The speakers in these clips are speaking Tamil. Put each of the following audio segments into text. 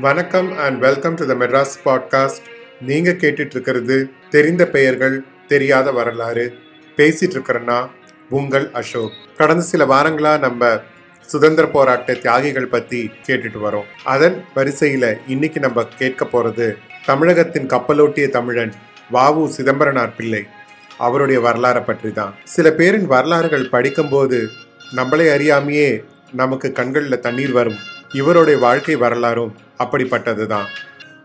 வணக்கம் and welcome to the Madras podcast நீங்க கேட்டுட்டு இருக்கிறது தெரிந்த பெயர்கள் தெரியாத வரலாறு. பேசிட்டு இருக்கிறேன்னா உங்கள் அசோக். கடந்த சில வாரங்களா நம்ம சுதந்திர போராட்ட தியாகிகள் பத்தி கேட்டுட்டு வரோம். அதன் வரிசையில இன்னைக்கு நம்ம கேட்க போறது தமிழகத்தின் கப்பலோட்டிய தமிழன் வாவு சிதம்பரனார் பிள்ளை. அவருடைய வரலாறை பற்றி தான் சில பேரின் வரலாறுகள் படிக்கும்போது நம்மளை அறியாமையே நமக்கு கண்களில் தண்ணீர் வரும். இவருடைய வாழ்க்கை வரலாறும் அப்படிப்பட்டதுதான்.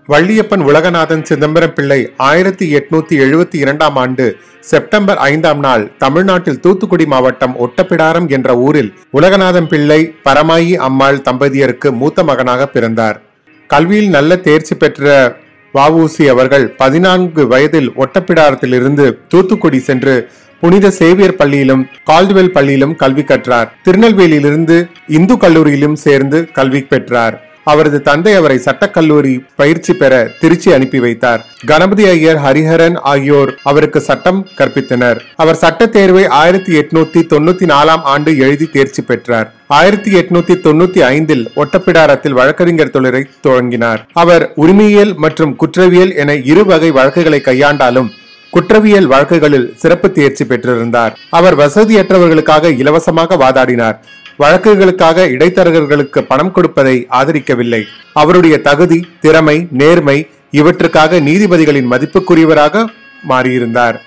வள்ளியப்பன் உலகநாதன் சிதம்பரம் பிள்ளை ஆயிரத்தி எட்நூத்தி எழுபத்தி இரண்டாம் ஆண்டு செப்டம்பர் ஐந்தாம் நாள் தமிழ்நாட்டில் தூத்துக்குடி மாவட்டம் ஒட்டப்பிடாரம் என்ற ஊரில் உலகநாதன் பிள்ளை பரமாயி அம்மாள் தம்பதியருக்கு மூத்த மகனாக பிறந்தார். கல்வியில் நல்ல தேர்ச்சி பெற்ற வவுசி அவர்கள் பதினான்கு வயதில் ஒட்டப்பிடாரத்திலிருந்து தூத்துக்குடி சென்று புனித சேவியர் பள்ளியிலும் கால்டுவெல் பள்ளியிலும் கல்வி கற்றார். திருநெல்வேலியிலிருந்து இந்து கல்லூரியிலும் சேர்ந்து கல்வி பெற்றார். அவரது தந்தை அவரை சட்டக்கல்லூரி பயிற்சி பெற திருச்சி அனுப்பி வைத்தார். கணபதி ஐயர் ஹரிஹரன் ஆகியோர் அவருக்கு சட்டம் கற்பித்தனர். அவர் சட்ட தேர்வை ஆயிரத்தி எட்நூத்தி தொண்ணூத்தி நாலாம் ஆண்டு எழுதி தேர்ச்சி பெற்றார். ஆயிரத்தி எட்நூத்தி தொண்ணூத்தி ஐந்தில் ஒட்டப்பிடாரத்தில் வழக்கறிஞர் தொழிலை தொடங்கினார். அவர் உரிமையியல் மற்றும் குற்றவியல் என இரு வகை வழக்குகளை கையாண்டாலும் குற்றவியல் வழக்குகளில் சிறப்பு தேர்ச்சி பெற்றிருந்தார். அவர் வசதியற்றவர்களுக்காக இலவசமாக வாதாடினார். வழக்குகளுக்காக இடைத்தரகர்களுக்கு பணம் கொடுப்பதை ஆதரிக்கவில்லை. அவருடைய தகுதி திறமை நேர்மை இவற்றுக்காக நீதிபதிகளின் மதிப்புக்குரியவராக மாறியிருந்தார்.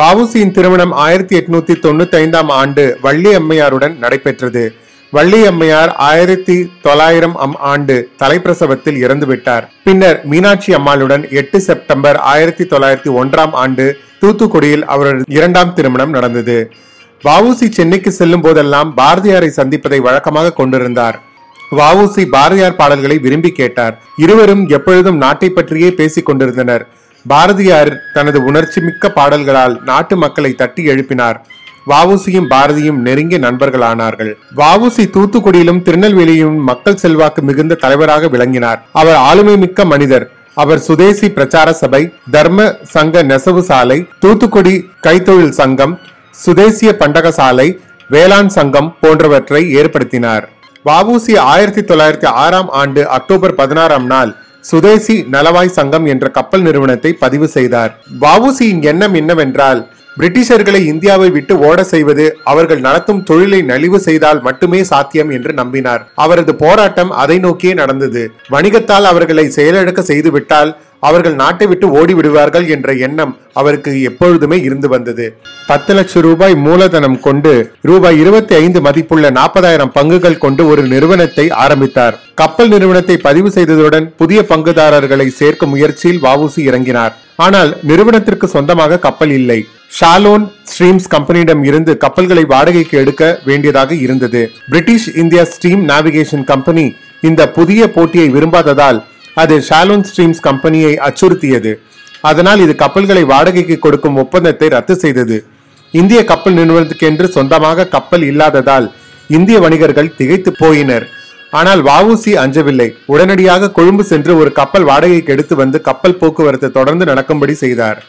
வவுசியின் திருமணம் ஆயிரத்தி எட்நூத்தி தொண்ணூத்தி ஐந்தாம் ஆண்டு வள்ளி அம்மையாருடன் நடைபெற்றது. வள்ளி அம்மையார் ஆயிரத்தி தொள்ளாயிரம் அம் ஆண்டு தலைப்பிரசவத்தில் இறந்துவிட்டார். பின்னர் மீனாட்சி அம்மாளுடன் எட்டு செப்டம்பர் ஆயிரத்தி தொள்ளாயிரத்தி ஒன்றாம் ஆண்டு தூத்துக்குடியில் அவரது இரண்டாம் திருமணம் நடந்தது. வவுசி சென்னைக்கு செல்லும் போதெல்லாம் பாரதியாரை சந்திப்பதை வழக்கமாக கொண்டிருந்தார். வவுசி பாரதியார் பாடல்களை விரும்பி கேட்டார். இருவரும் எப்பொழுதும் நாட்டை பற்றியே பேசிக் கொண்டிருந்தனர். பாரதியார் தனது உணர்ச்சி மிக்க பாடல்களால் நாட்டு மக்களை தட்டி எழுப்பினார். வவுசியும் பாரதியும் நெருங்கிய நண்பர்களானார்கள். வவுசி தூத்துக்குடியிலும் திருநெல்வேலியும் மக்கள் செல்வாக்கு மிகுந்த தலைவராக விளங்கினார். அவர் ஆளுமை மிக்க மனிதர். அவர் சுதேசி பிரச்சார சபை தர்ம சங்க நெசவு சாலை தூத்துக்குடி கைத்தொழில் சங்கம் சுதேசிய பண்டகசாலை வேளாண் சங்கம் போன்றவற்றை ஏற்படுத்தினார். வவுசி ஆயிரத்தி தொள்ளாயிரத்தி ஆறாம் ஆண்டு அக்டோபர் பதினாறாம் நாள் சுதேசி நலவாய் சங்கம் என்ற கப்பல் நிறுவனத்தை பதிவு செய்தார். வவுசியின் எண்ணம் என்னவென்றால் பிரிட்டிஷர்களை இந்தியாவை விட்டு ஓட செய்வது அவர்கள் நடத்தும் தொழிலை நலிவு செய்தால் மட்டுமே சாத்தியம் என்று நம்பினார். அவரது போராட்டம் அதை நோக்கியே நடந்தது. வணிகத்தால் அவர்களை செயலிழக்க செய்துவிட்டால் அவர்கள் நாட்டை விட்டு ஓடி விடுவார்கள் என்ற எண்ணம் அவருக்கு எப்பொழுதுமே இருந்து வந்தது. பத்து லட்சம் ரூபாய் மூலதனம் கொண்டு ரூபாய் இருபத்தி ஐந்து மதிப்புள்ள நாற்பதாயிரம் பங்குகள் கொண்டு ஒரு நிறுவனத்தை ஆரம்பித்தார். கப்பல் நிறுவனத்தை பதிவு செய்ததுடன் புதிய பங்குதாரர்களை சேர்க்கும் முயற்சியில் வவுசி இறங்கினார். ஆனால் நிறுவனத்திற்கு சொந்தமாக கப்பல் இல்லை. ஷாலோன் ஸ்ட்ரீம்ஸ் கம்பெனியிடம் இருந்து கப்பல்களை வாடகைக்கு எடுக்க வேண்டியதாக இருந்தது. British India stream navigation company இந்த புதிய போட்டியை விரும்பாததால் அது ஷாலோன் ஸ்ட்ரீம்ஸ் கம்பெனியை அச்சுறுத்தியது. அதனால் இது கப்பல்களை வாடகைக்கு கொடுக்கும் ஒப்பந்தத்தை ரத்து செய்தது. இந்திய கப்பல் நிறுவனத்துக்கென்று சொந்தமாக கப்பல் இல்லாததால் இந்திய வணிகர்கள் திகைத்து போயினர். ஆனால் வவுசி அஞ்சவில்லை. உடனடியாக கொழும்பு சென்று ஒரு கப்பல் வாடகைக்கு எடுத்து வந்து கப்பல் போக்குவரத்து தொடர்ந்து நடக்கும்படி செய்தார்.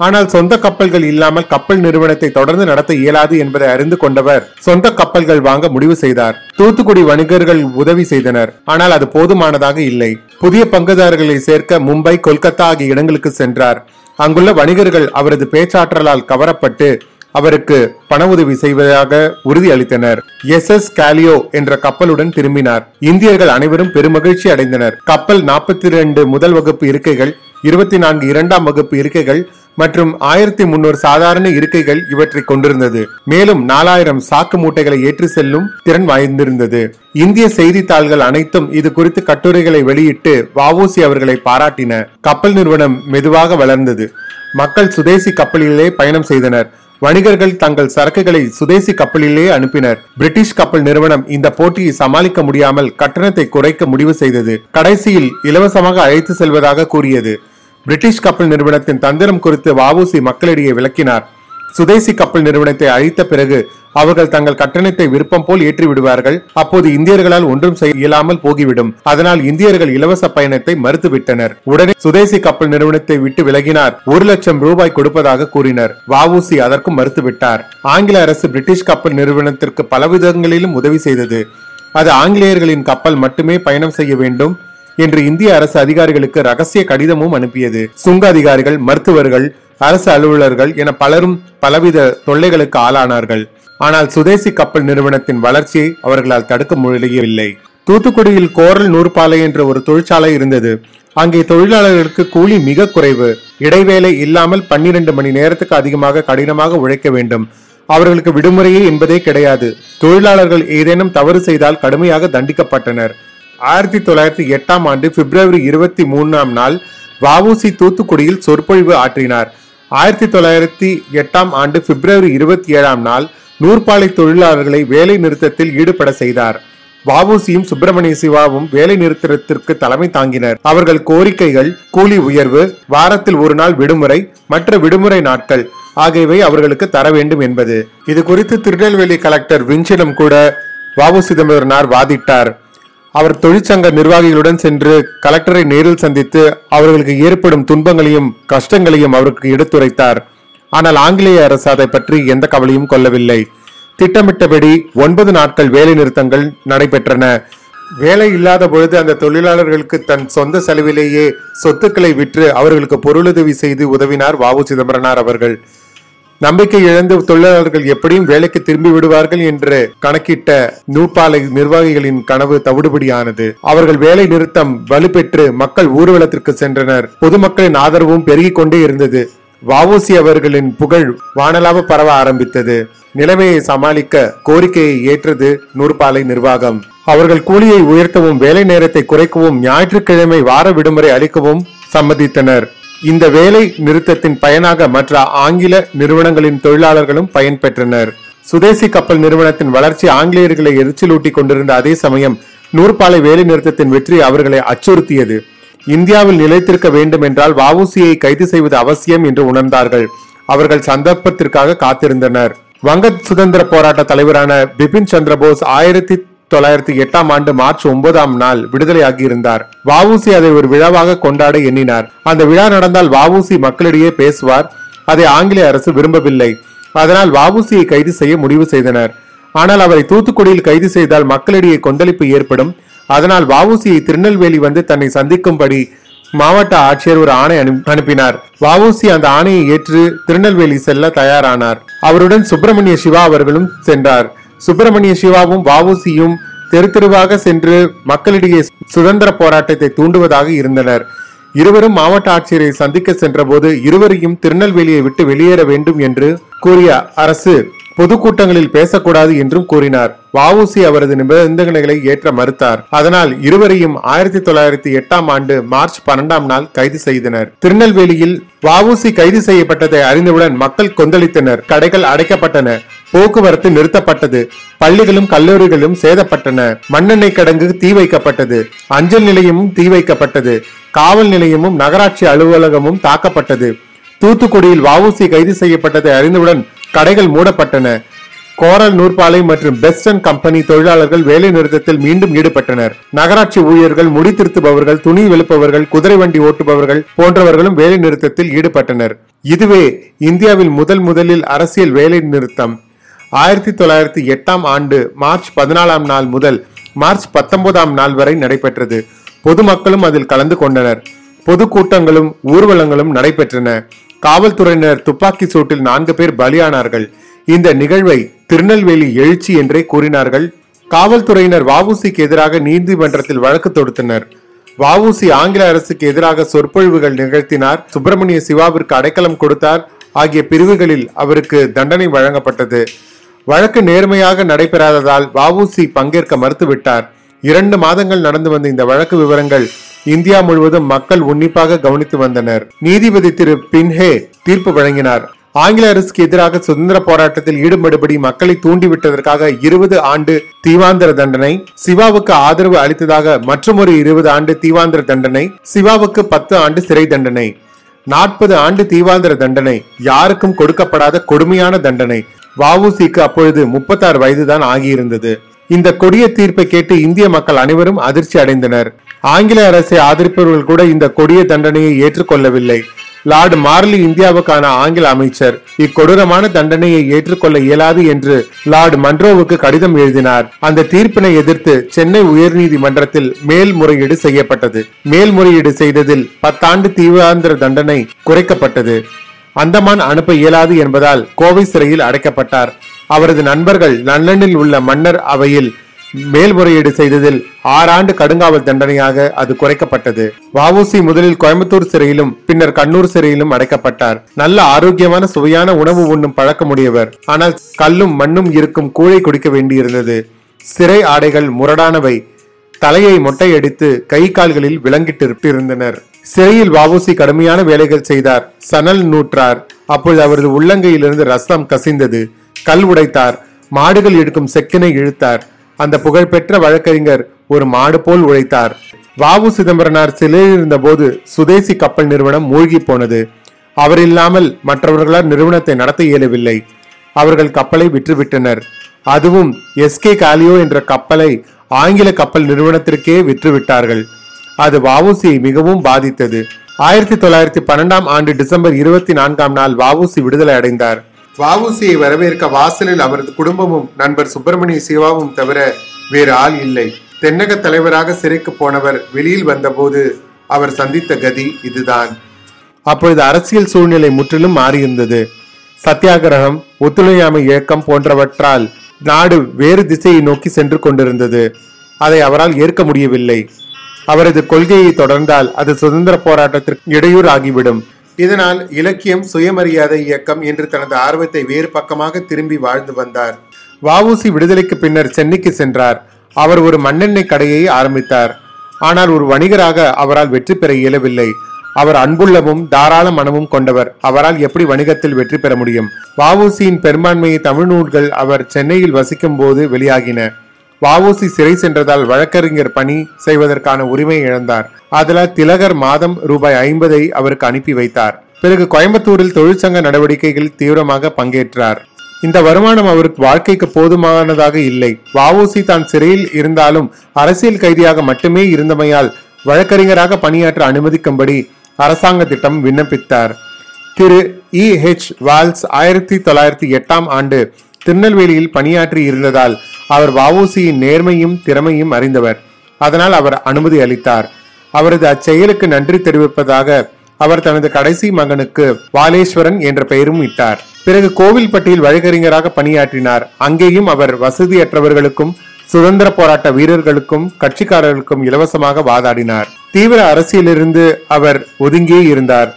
ஆனால் சொந்த கப்பல்கள் இல்லாமல் கப்பல் நிறுவனத்தை தொடர்ந்து நடத்த இயலாது என்பதை அறிந்து கொண்டவர் சொந்த கப்பல்கள் வாங்க முடிவு செய்தார். தூத்துக்குடி வணிகர்கள் உதவி செய்தனர். ஆனால் அது போதுமானதாக இல்லை. புதிய பங்குதாரர்களை சேர்க்க மும்பை கொல்கத்தா ஆகிய இடங்களுக்கு சென்றார். அங்குள்ள வணிகர்கள் அவரது பேச்சாற்றலால் கவரப்பட்டு அவருக்கு பண உதவி செய்வதாக உறுதியளித்தனர் எஸ். எஸ். காலியோ என்ற கப்பலுடன் திரும்பினார். இந்தியர்கள் அனைவரும் பெருமகிழ்ச்சி அடைந்தனர். கப்பல் நாற்பத்தி இரண்டு முதல் வகுப்பு இருக்கைகள் இருபத்தி நான்கு இரண்டாம் வகுப்பு இருக்கைகள் மற்றும் ஆயிரத்தி முன்னூறு சாதாரண இருக்கைகள் இவற்றை கொண்டிருந்தது. மேலும் நாலாயிரம் சாக்கு மூட்டைகளை ஏற்றி செல்லும் திறன் வாய்ந்திருந்தது. இந்திய செய்தித்தாள்கள் அனைத்தும் இது குறித்து கட்டுரைகளை வெளியிட்டு வாவூசி அவர்களை பாராட்டின. கப்பல் நிறுவனம் மெதுவாக வளர்ந்தது. மக்கள் சுதேசி கப்பலிலே பயணம் செய்தனர். வணிகர்கள் தங்கள் சரக்குகளை சுதேசி கப்பலிலேயே அனுப்பினர். பிரிட்டிஷ் கப்பல் நிறுவனம் இந்த போட்டியை சமாளிக்க முடியாமல் கட்டணத்தை குறைக்க முடிவு செய்தது. கடைசியில் இலவசமாக அழைத்து செல்வதாக கூறியது. பிரிட்டிஷ் கப்பல் நிறுவனத்தின் தந்திரம் குறித்து வவுசி மக்களிடையே விளக்கினார். சுதேசி கப்பல் நிறுவனத்தை அழித்த பிறகு அவர்கள் தங்கள் கட்டணத்தை விருப்பம் போல் ஏற்றி விடுவார்கள். அப்போது இந்தியர்களால் ஒன்றும் செய்ய இயலாமல் போகிவிடும். அதனால் இந்தியர்கள் இலவச பயணத்தை மறுத்துவிட்டனர். உடனே சுதேசி கப்பல் நிறுவனத்தை விட்டு விலகினார். ஒரு லட்சம் ரூபாய் கொடுப்பதாக கூறினர். வவுசி அதற்கும் மறுத்துவிட்டார். ஆங்கில அரசு பிரிட்டிஷ் கப்பல் நிறுவனத்திற்கு பல விதங்களிலும் உதவி செய்தது. அது ஆங்கிலேயர்களின் கப்பல் மட்டுமே பயணம் செய்ய வேண்டும். என்று இந்திய அரசு அதிகாரிகளுக்கு ரகசிய கடிதமும் அனுப்பியது. சுங்க அதிகாரிகள் மருத்துவர்கள் அரசு அலுவலர்கள் என பலரும் பலவித தொல்லைகளுக்கு ஆளானார்கள். ஆனால் சுதேசி கப்பல் நிறுவனத்தின் வளர்ச்சியை அவர்களால் தடுக்க முடியவில்லை. தூத்துக்குடியில் கோரல் நூற்பாலை என்ற ஒரு தொழிற்சாலை இருந்தது. அங்கே தொழிலாளர்களுக்கு கூலி மிக குறைவு. இடைவேளை இல்லாமல் பன்னிரண்டு மணி நேரத்துக்கு அதிகமாக கடினமாக உழைக்க வேண்டும். அவர்களுக்கு விடுமுறையே என்பதே கிடையாது. தொழிலாளர்கள் ஏதேனும் தவறு செய்தால் கடுமையாக தண்டிக்கப்பட்டனர். ஆயிரத்தி தொள்ளாயிரத்தி எட்டாம் ஆண்டு பிப்ரவரி இருபத்தி மூணாம் நாள் வஉசி தூத்துக்குடியில் சொற்பொழிவு ஆற்றினார். ஆயிரத்தி தொள்ளாயிரத்தி எட்டாம் ஆண்டு பிப்ரவரி இருபத்தி ஏழாம் நாள் நூற்பாலை தொழிலாளர்களை வேலை நிறுத்தத்தில் ஈடுபட செய்தார். வஉசியும் சுப்பிரமணிய சிவாவும் வேலை நிறுத்தத்திற்கு தலைமை தாங்கினர். அவர்கள் கோரிக்கைகள் கூலி உயர்வு வாரத்தில் ஒரு நாள் விடுமுறை மற்ற விடுமுறை நாட்கள் ஆகியவை அவர்களுக்கு தர வேண்டும் என்பது. இது குறித்து திருநெல்வேலி கலெக்டர் விஞ்சிடம் கூட வாவு சிதம்பரனார் வாதிட்டார். அவர் தொழிற்சங்க நிர்வாகிகளுடன் சென்று கலெக்டரை நேரில் சந்தித்து அவர்களுக்கு ஏற்படும் துன்பங்களையும் கஷ்டங்களையும் அவருக்கு எடுத்துரைத்தார். ஆனால் ஆங்கிலேய அரசு அதை பற்றி எந்த கவலையும் கொள்ளவில்லை. திட்டமிட்டபடி ஒன்பது நாட்கள் வேலை நிறுத்தங்கள் நடைபெற்றன. வேலை இல்லாத பொழுது அந்த தொழிலாளர்களுக்கு தன் சொந்த செலவிலேயே சொத்துக்களை விற்று அவர்களுக்கு பொருளுதவி செய்து உதவினார் வாவு சிதம்பரனார் அவர்கள். நம்பிக்கை இழந்து தொழிலாளர்கள் எப்படியும் வேலைக்கு திரும்பி விடுவார்கள் என்று கணக்கிட்ட நூற்பாலை நிர்வாகிகளின் கனவு தவிடுபடியானது. அவர்கள் வேலை நிறுத்தம் வலுப்பெற்று மக்கள் ஊர்வலத்திற்கு சென்றனர். பொதுமக்களின் ஆதரவும் பெருகிக் கொண்டே இருந்தது. வஉசி அவர்களின் புகழ் வானலாவ பரவ ஆரம்பித்தது. நிலைமையை சமாளிக்க கோரிக்கையை ஏற்றது நூற்பாலை நிர்வாகம். அவர்கள் கூலியை உயர்த்தவும் வேலை நேரத்தை குறைக்கவும் ஞாயிற்றுக்கிழமை வார விடுமுறை அளிக்கவும் சம்மதித்தனர். இந்த வேலை நிறுத்தத்தின் பயனாக மற்ற ஆங்கில நிறுவனங்களின் தொழிலாளர்களும் பயன்பெற்றனர். சுதேசி கப்பல் நிறுவனத்தின் வளர்ச்சி ஆங்கிலேயர்களை எரிச்சலூட்டி கொண்டிருந்த அதே சமயம் நூற்பாலை வேலை நிறுத்தத்தின் வெற்றி அவர்களை அச்சுறுத்தியது. இந்தியாவில் நிலைத்திருக்க வேண்டும் என்றால் வவுசியை கைது செய்வது அவசியம் என்று உணர்ந்தார்கள். அவர்கள் சந்தர்ப்பத்திற்காக காத்திருந்தனர். வங்க சுதந்திர போராட்ட தலைவரான பிபின் சந்திரபோஸ் ஆயிரத்தி தொள்ளாயிரத்தி எட்டாம் ஆண்டு மார்ச் ஒன்பதாம் நாள் விடுதலையாகியிருந்தார். வாவூசி அதை ஒரு விழாவாக கொண்டாட எண்ணினார். அந்த விழா நடந்தால் வாவூசி மக்களிடையே பேசுவார். அதை ஆங்கிலேய அரசு விரும்பவில்லை. அதனால் வாவூசியை கைது செய்ய முடிவு செய்தனர். ஆனால் அவரை தூத்துக்குடியில் கைது செய்தால் மக்களிடையே கொந்தளிப்பு ஏற்படும். அதனால் வாவூசியை திருநெல்வேலி வந்து தன்னை சந்திக்கும்படி மாவட்ட ஆட்சியர் ஒரு ஆணை அனு- அனுப்பினார். வாவூசி அந்த ஆணையை ஏற்று திருநெல்வேலி செல்ல தயாரானார். அவருடன் சுப்பிரமணிய சிவா அவர்களும் சென்றார். சுப்பிரமணிய சிவாவும் வவுசியும் தெரு தெருவாக சென்று மக்களிடையே சுதந்திர போராட்டத்தை தூண்டுவதாக இருந்தனர். இருவரும் மாவட்ட ஆட்சியரை சந்திக்க சென்றபோது இருவரையும் திருநெல்வேலியை விட்டு வெளியேற வேண்டும் என்று கூறிய அரசு பொதுக்கூட்டங்களில் பேசக்கூடாது என்றும் கூறினார். வவுசி அவரது நிபந்தனைகளை ஏற்ற மறுத்தார். அதனால் இருவரையும் ஆயிரத்தி தொள்ளாயிரத்தி எட்டாம் ஆண்டு மார்ச் பன்னெண்டாம் நாள் கைது செய்தனர். திருநெல்வேலியில் வவுசி கைது செய்யப்பட்டதை அறிந்தவுடன் மக்கள் கொந்தளித்தனர். கடைகள் அடைக்கப்பட்டன. போக்குவரத்து நிறுத்தப்பட்டது. பள்ளிகளும் கல்லூரிகளும் சேதப்பட்டன. மண்ணெண்ணெய் கிடங்கு தீ வைக்கப்பட்டது. அஞ்சல் நிலையமும் தீ வைக்கப்பட்டது. காவல் நிலையமும் நகராட்சி அலுவலகமும் தாக்கப்பட்டது. தூத்துக்குடியில் வவுசி கைது செய்யப்பட்டதை அறிந்தவுடன் கடைகள் மூடப்பட்டன. கோரல் நூற்பாலை மற்றும் பெஸ்டன் கம்பெனி தொழிலாளர்கள் வேலை நிறுத்தத்தில் மீண்டும் ஈடுபட்டனர். நகராட்சி ஊழியர்கள் முடி திருத்துபவர்கள் துணி வெளுப்பவர்கள் குதிரை வண்டி ஓட்டுபவர்கள் போன்றவர்களும் வேலை நிறுத்தத்தில் ஈடுபட்டனர். இதுவே இந்தியாவில் முதல் முதலில் அரசியல் வேலை நிறுத்தம். ஆயிரத்தி தொள்ளாயிரத்தி எட்டாம் ஆண்டு மார்ச் பதினாலாம் நாள் முதல் மார்ச் பத்தொன்பதாம் நாள் வரை நடைபெற்றது. பொதுமக்களும் அதில் கலந்து கொண்டனர். பொதுக்கூட்டங்களும் ஊர்வலங்களும் நடைபெற்றன. காவல்துறையினர் துப்பாக்கி சூட்டில் நான்கு பேர் பலியானார்கள். இந்த நிகழ்வை திருநெல்வேலி எழுச்சி என்றே கூறினார்கள். காவல்துறையினர் வஉசிக்கு எதிராக நீதிமன்றத்தில் வழக்கு தொடுத்தனர். வஉசி ஆங்கில அரசுக்கு எதிராக சொற்பொழிவுகள் நிகழ்த்தினார். சுப்பிரமணிய சிவாவிற்கு அடைக்கலம் கொடுத்தார். ஆகிய பிரிவுகளில் அவருக்கு தண்டனை வழங்கப்பட்டது. வழக்கு நேர்மையாக நடைபெறாததால் வஉசி பங்கேற்க மறுத்துவிட்டார். இரண்டு மாதங்கள் நடந்து வந்த இந்த வழக்கு விவரங்கள் இந்தியா முழுவதும் மக்கள் உன்னிப்பாக கவனித்து வந்தனர். நீதிபதி திரு பின்ஹே தீர்ப்பு வழங்கினார். ஆங்கில அரசுக்கு எதிராக சுதந்திர போராட்டத்தில் ஈடுபடுபடி மக்களை தூண்டிவிட்டதற்காக இருபது ஆண்டு தீவாந்திர தண்டனை சிவாவுக்கு ஆதரவு அளித்ததாக மற்றொரு இருபது ஆண்டு தீவாந்திர தண்டனை சிவாவுக்கு பத்து ஆண்டு சிறை தண்டனை நாற்பது ஆண்டு தீவாந்திர தண்டனை யாருக்கும் கொடுக்கப்படாத கொடுமையான தண்டனை. வவுசிக்கு அப்பொழுது முப்பத்தாறு வயதுதான் ஆகியிருந்தது. இந்த கொடிய தீர்ப்பை கேட்டு இந்திய மக்கள் அனைவரும் அதிர்ச்சி அடைந்தனர். ஆங்கில அரசை ஆதரிப்பவர்கள் கூட இந்த கொடிய தண்டனையை ஏற்றுக்கொள்ளவில்லை. லார்டு மார்லி இந்தியாவுக்கான ஆங்கில அமைச்சர். இக்கொடூரமான தண்டனையை ஏற்றுக்கொள்ள இயலாது என்று லார்டு மன்றோவுக்கு கடிதம் எழுதினார். அந்த தீர்ப்பினை எதிர்த்து சென்னை உயர்நீதிமன்றத்தில் மேல்முறையீடு செய்யப்பட்டது. மேல்முறையீடு செய்ததில் பத்தாண்டு தீவிராந்திர தண்டனை குறைக்கப்பட்டது. அந்தமான் அனுப்ப இயலாது என்பதால் கோவை சிறையில் அடைக்கப்பட்டார். அவரது நண்பர்கள் லண்டனில் உள்ள மன்னர் அவையில் மேல்முறையீடு செய்ததில் ஆறாண்டு கடுங்காவல் தண்டனையாக அது குறைக்கப்பட்டது. வவுசி முதலில் கோயம்புத்தூர் சிறையிலும் பின்னர் கண்ணூர் சிறையிலும் அடைக்கப்பட்டார். நல்ல ஆரோக்கியமான சுவையான உணவு உண்ணும் பழக்கமுடையவர். ஆனால் கல்லும் மண்ணும் இருக்கும் கூழை குடிக்க வேண்டியிருந்தது. சிறை ஆடைகள் முரடானவை. தலையை மொட்டையடித்து கை கால்களில் விளங்கிட்டு இருந்தனர் சிறையில் வஉசி கடுமையான வேலைகள் செய்தார். சணல் நூற்றார். அப்பொழுது அவரது உள்ளங்கையிலிருந்து ரசம் கசிந்தது. கல் உடைத்தார். மாடுகள் எடுக்கும் செக்கினை இழுத்தார். அந்த புகழ்பெற்ற வழக்கறிஞர் ஒரு மாடு போல் உழைத்தார். வாவு சிதம்பரனார் சிலையில் இருந்தபோது சுதேசி கப்பல் நிறுவனம் மூழ்கி போனது. அவர் இல்லாமல் மற்றவர்களால் நிறுவனத்தை நடத்த இயலவில்லை. அவர்கள் கப்பலை விற்றுவிட்டனர். அதுவும் எஸ்கே காலியோ என்ற கப்பலை ஆங்கில கப்பல் நிறுவனத்திற்கே விற்றுவிட்டார்கள். அது வாவுசியை மிகவும் பாதித்தது. ஆயிரத்தி தொள்ளாயிரத்தி பன்னெண்டாம் ஆண்டு டிசம்பர் இருபத்தி நான்காம் நாள் வாவுசி விடுதலை அடைந்தார். வஉசியை வரவேற்க வாசலில் அவரது குடும்பமும் நண்பர் சுப்பிரமணிய சிவாவும் தவிர வேறு ஆள் இல்லை. தென்னக தலைவராக சிறைக்கு போனவர் வெளியில் வந்தபோது அவர் சந்தித்த கதி இதுதான். அப்பொழுது அரசியல் சூழ்நிலை முற்றிலும் மாறியிருந்தது. சத்தியாகிரகம் ஒத்துழையாமை இயக்கம் போன்றவற்றால் நாடு வேறு திசையை நோக்கி சென்று கொண்டிருந்தது. அதை அவரால் ஏற்க முடியவில்லை. அவரது கொள்கையை தொடர்ந்தால் அது சுதந்திர போராட்டத்திற்கு இடையூறு ஆகிவிடும் இதனால் இலக்கியம் சுயமரியாதை இயக்கம் என்று தனது ஆர்வத்தை வேறு பக்கமாக திரும்பி வாழ்ந்து வந்தார். வவுசி விடுதலைக்கு பின்னர் சென்னைக்கு சென்றார். அவர் ஒரு மண்ணெண்ணெய் கடையை ஆரம்பித்தார். ஆனால் ஒரு வணிகராக அவரால் வெற்றி பெற இயலவில்லை. அவர் அன்புள்ளமும் தாராள மனமும் கொண்டவர். அவரால் எப்படி வணிகத்தில் வெற்றி பெற முடியும்? வவுசியின் பெரும்பான்மையை தமிழ் நூல்கள் அவர் சென்னையில் வசிக்கும் போது வெளியாகின. வஉசி சிறை சென்றதால் வழக்கறிஞர் பணி செய்வதற்கான உரிமை இழந்தார். அதனால் திலகர் மாதம் ரூபாய் ஐம்பதை அவருக்கு அனுப்பி வைத்தார். பிறகு கோயம்புத்தூரில் தொழிற்சங்க நடவடிக்கைகளில் தீவிரமாக பங்கேற்றார். இந்த வருமானம் அவருக்கு வாழ்க்கைக்கு போதுமானதாக இல்லை. வஉசி தான் சிறையில் இருந்தாலும் அரசியல் கைதியாக மட்டுமே இருந்தமையால் வழக்கறிஞராக பணியாற்ற அனுமதிக்கும்படி அரசாங்க திட்டம் விண்ணப்பித்தார். திரு இ ஹெச் வால்ஸ் ஆயிரத்தி தொள்ளாயிரத்தி எட்டாம் ஆண்டு திருநெல்வேலியில் பணியாற்றி இருந்ததால் அவர் வஉசியின் நேர்மையும் திறமையும் அறிந்தவர். அதனால் அவர் அனுமதி அளித்தார். அவரது அச்செயலுக்கு நன்றி தெரிவிப்பதாக அவர் தனது கடைசி மகனுக்கு வாலேஸ்வரன் என்ற பெயரும் இட்டார். பிறகு கோவில்பட்டியில் வழக்கறிஞராக பணியாற்றினார். அங்கேயும் அவர் வசதியற்றவர்களுக்கும் சுதந்திர போராட்ட வீரர்களுக்கும் கட்சிக்காரர்களுக்கும் இலவசமாக வாதாடினார். தீவிர அரசியலிருந்து அவர் ஒதுங்கியே இருந்தார்.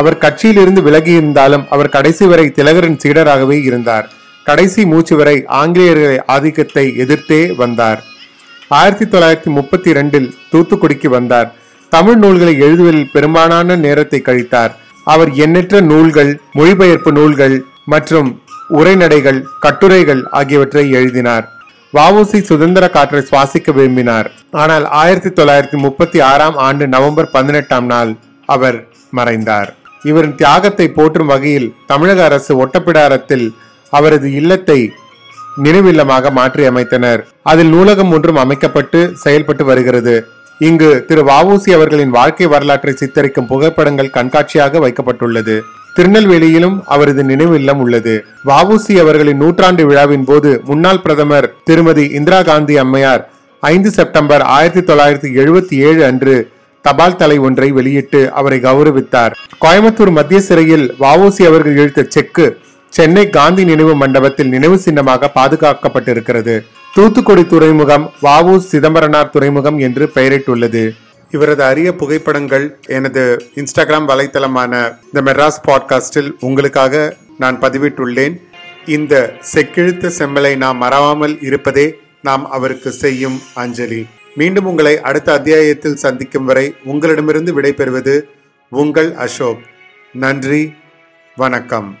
அவர் கட்சியிலிருந்து விலகி இருந்தாலும் அவர் கடைசி வரை திலகரின் சீடராகவே இருந்தார். கடைசி மூச்சு வரை ஆங்கிலேயர்களை ஆதிக்கத்தை எதிர்த்தே வந்தார். ஆயிரத்தி தொள்ளாயிரத்தி முப்பத்தி ரெண்டில் தூத்துக்குடிக்கு வந்தார். தமிழ் நூல்களை எழுதுவதில் பெரும்பாலான நேரத்தை கழித்தார். அவர் எண்ணற்ற நூல்கள் மொழிபெயர்ப்பு நூல்கள் மற்றும் உரைநடைகள் கட்டுரைகள் ஆகியவற்றை எழுதினார். வஉசி சுதந்திர காற்றை சுவாசிக்க விரும்பினார். ஆனால் ஆயிரத்தி தொள்ளாயிரத்தி முப்பத்தி ஆறாம் ஆண்டு நவம்பர் பதினெட்டாம் நாள் அவர் மறைந்தார். இவரின் தியாகத்தை போற்றும் வகையில் தமிழக அரசு ஒட்டப்பிடாரத்தில் அவரது இல்லத்தை நினைவில்லமாக மாற்றி அமைத்தனர். அதில் நூலகம் ஒன்றும் அமைக்கப்பட்டு செயல்பட்டு வருகிறது. இங்கு திரு வஉசி அவர்களின் வாழ்க்கை வரலாற்றை சித்தரிக்கும் புகைப்படங்கள் கண்காட்சியாக வைக்கப்பட்டுள்ளது. திருநெல்வேலியிலும் அவரது நினைவு இல்லம் உள்ளது. வஉசி அவர்களின் நூற்றாண்டு விழாவின் போது முன்னாள் பிரதமர் திருமதி இந்திரா காந்தி அம்மையார் ஐந்து செப்டம்பர் ஆயிரத்தி தொள்ளாயிரத்தி எழுபத்தி ஏழு அன்று தபால் தலை ஒன்றை வெளியிட்டு அவரை கௌரவித்தார். கோயம்புத்தூர் மத்திய சிறையில் வஉசி அவர்கள் இழுத்த செக்கு சென்னை காந்தி நினைவு மண்டபத்தில் நினைவு சின்னமாக பாதுகாக்கப்பட்டிருக்கிறது. தூத்துக்குடி துறைமுகம் வாவு சிதம்பரனார் துறைமுகம் என்று பெயரிட்டுள்ளது. இவரது அரிய புகைப்படங்கள் எனது இன்ஸ்டாகிராம் வலைத்தளமான த மெட்ராஸ் பாட்காஸ்டில் உங்களுக்காக நான் பதிவிட்டுள்ளேன். இந்த செக்கிழுத்த செம்மலை நாம் மறவாமல் இருப்பதே நாம் அவருக்கு செய்யும் அஞ்சலி. மீண்டும் உங்களை அடுத்த அத்தியாயத்தில் சந்திக்கும் வரை உங்களிடமிருந்து விடைபெறுவது உங்கள் அசோக். நன்றி வணக்கம்.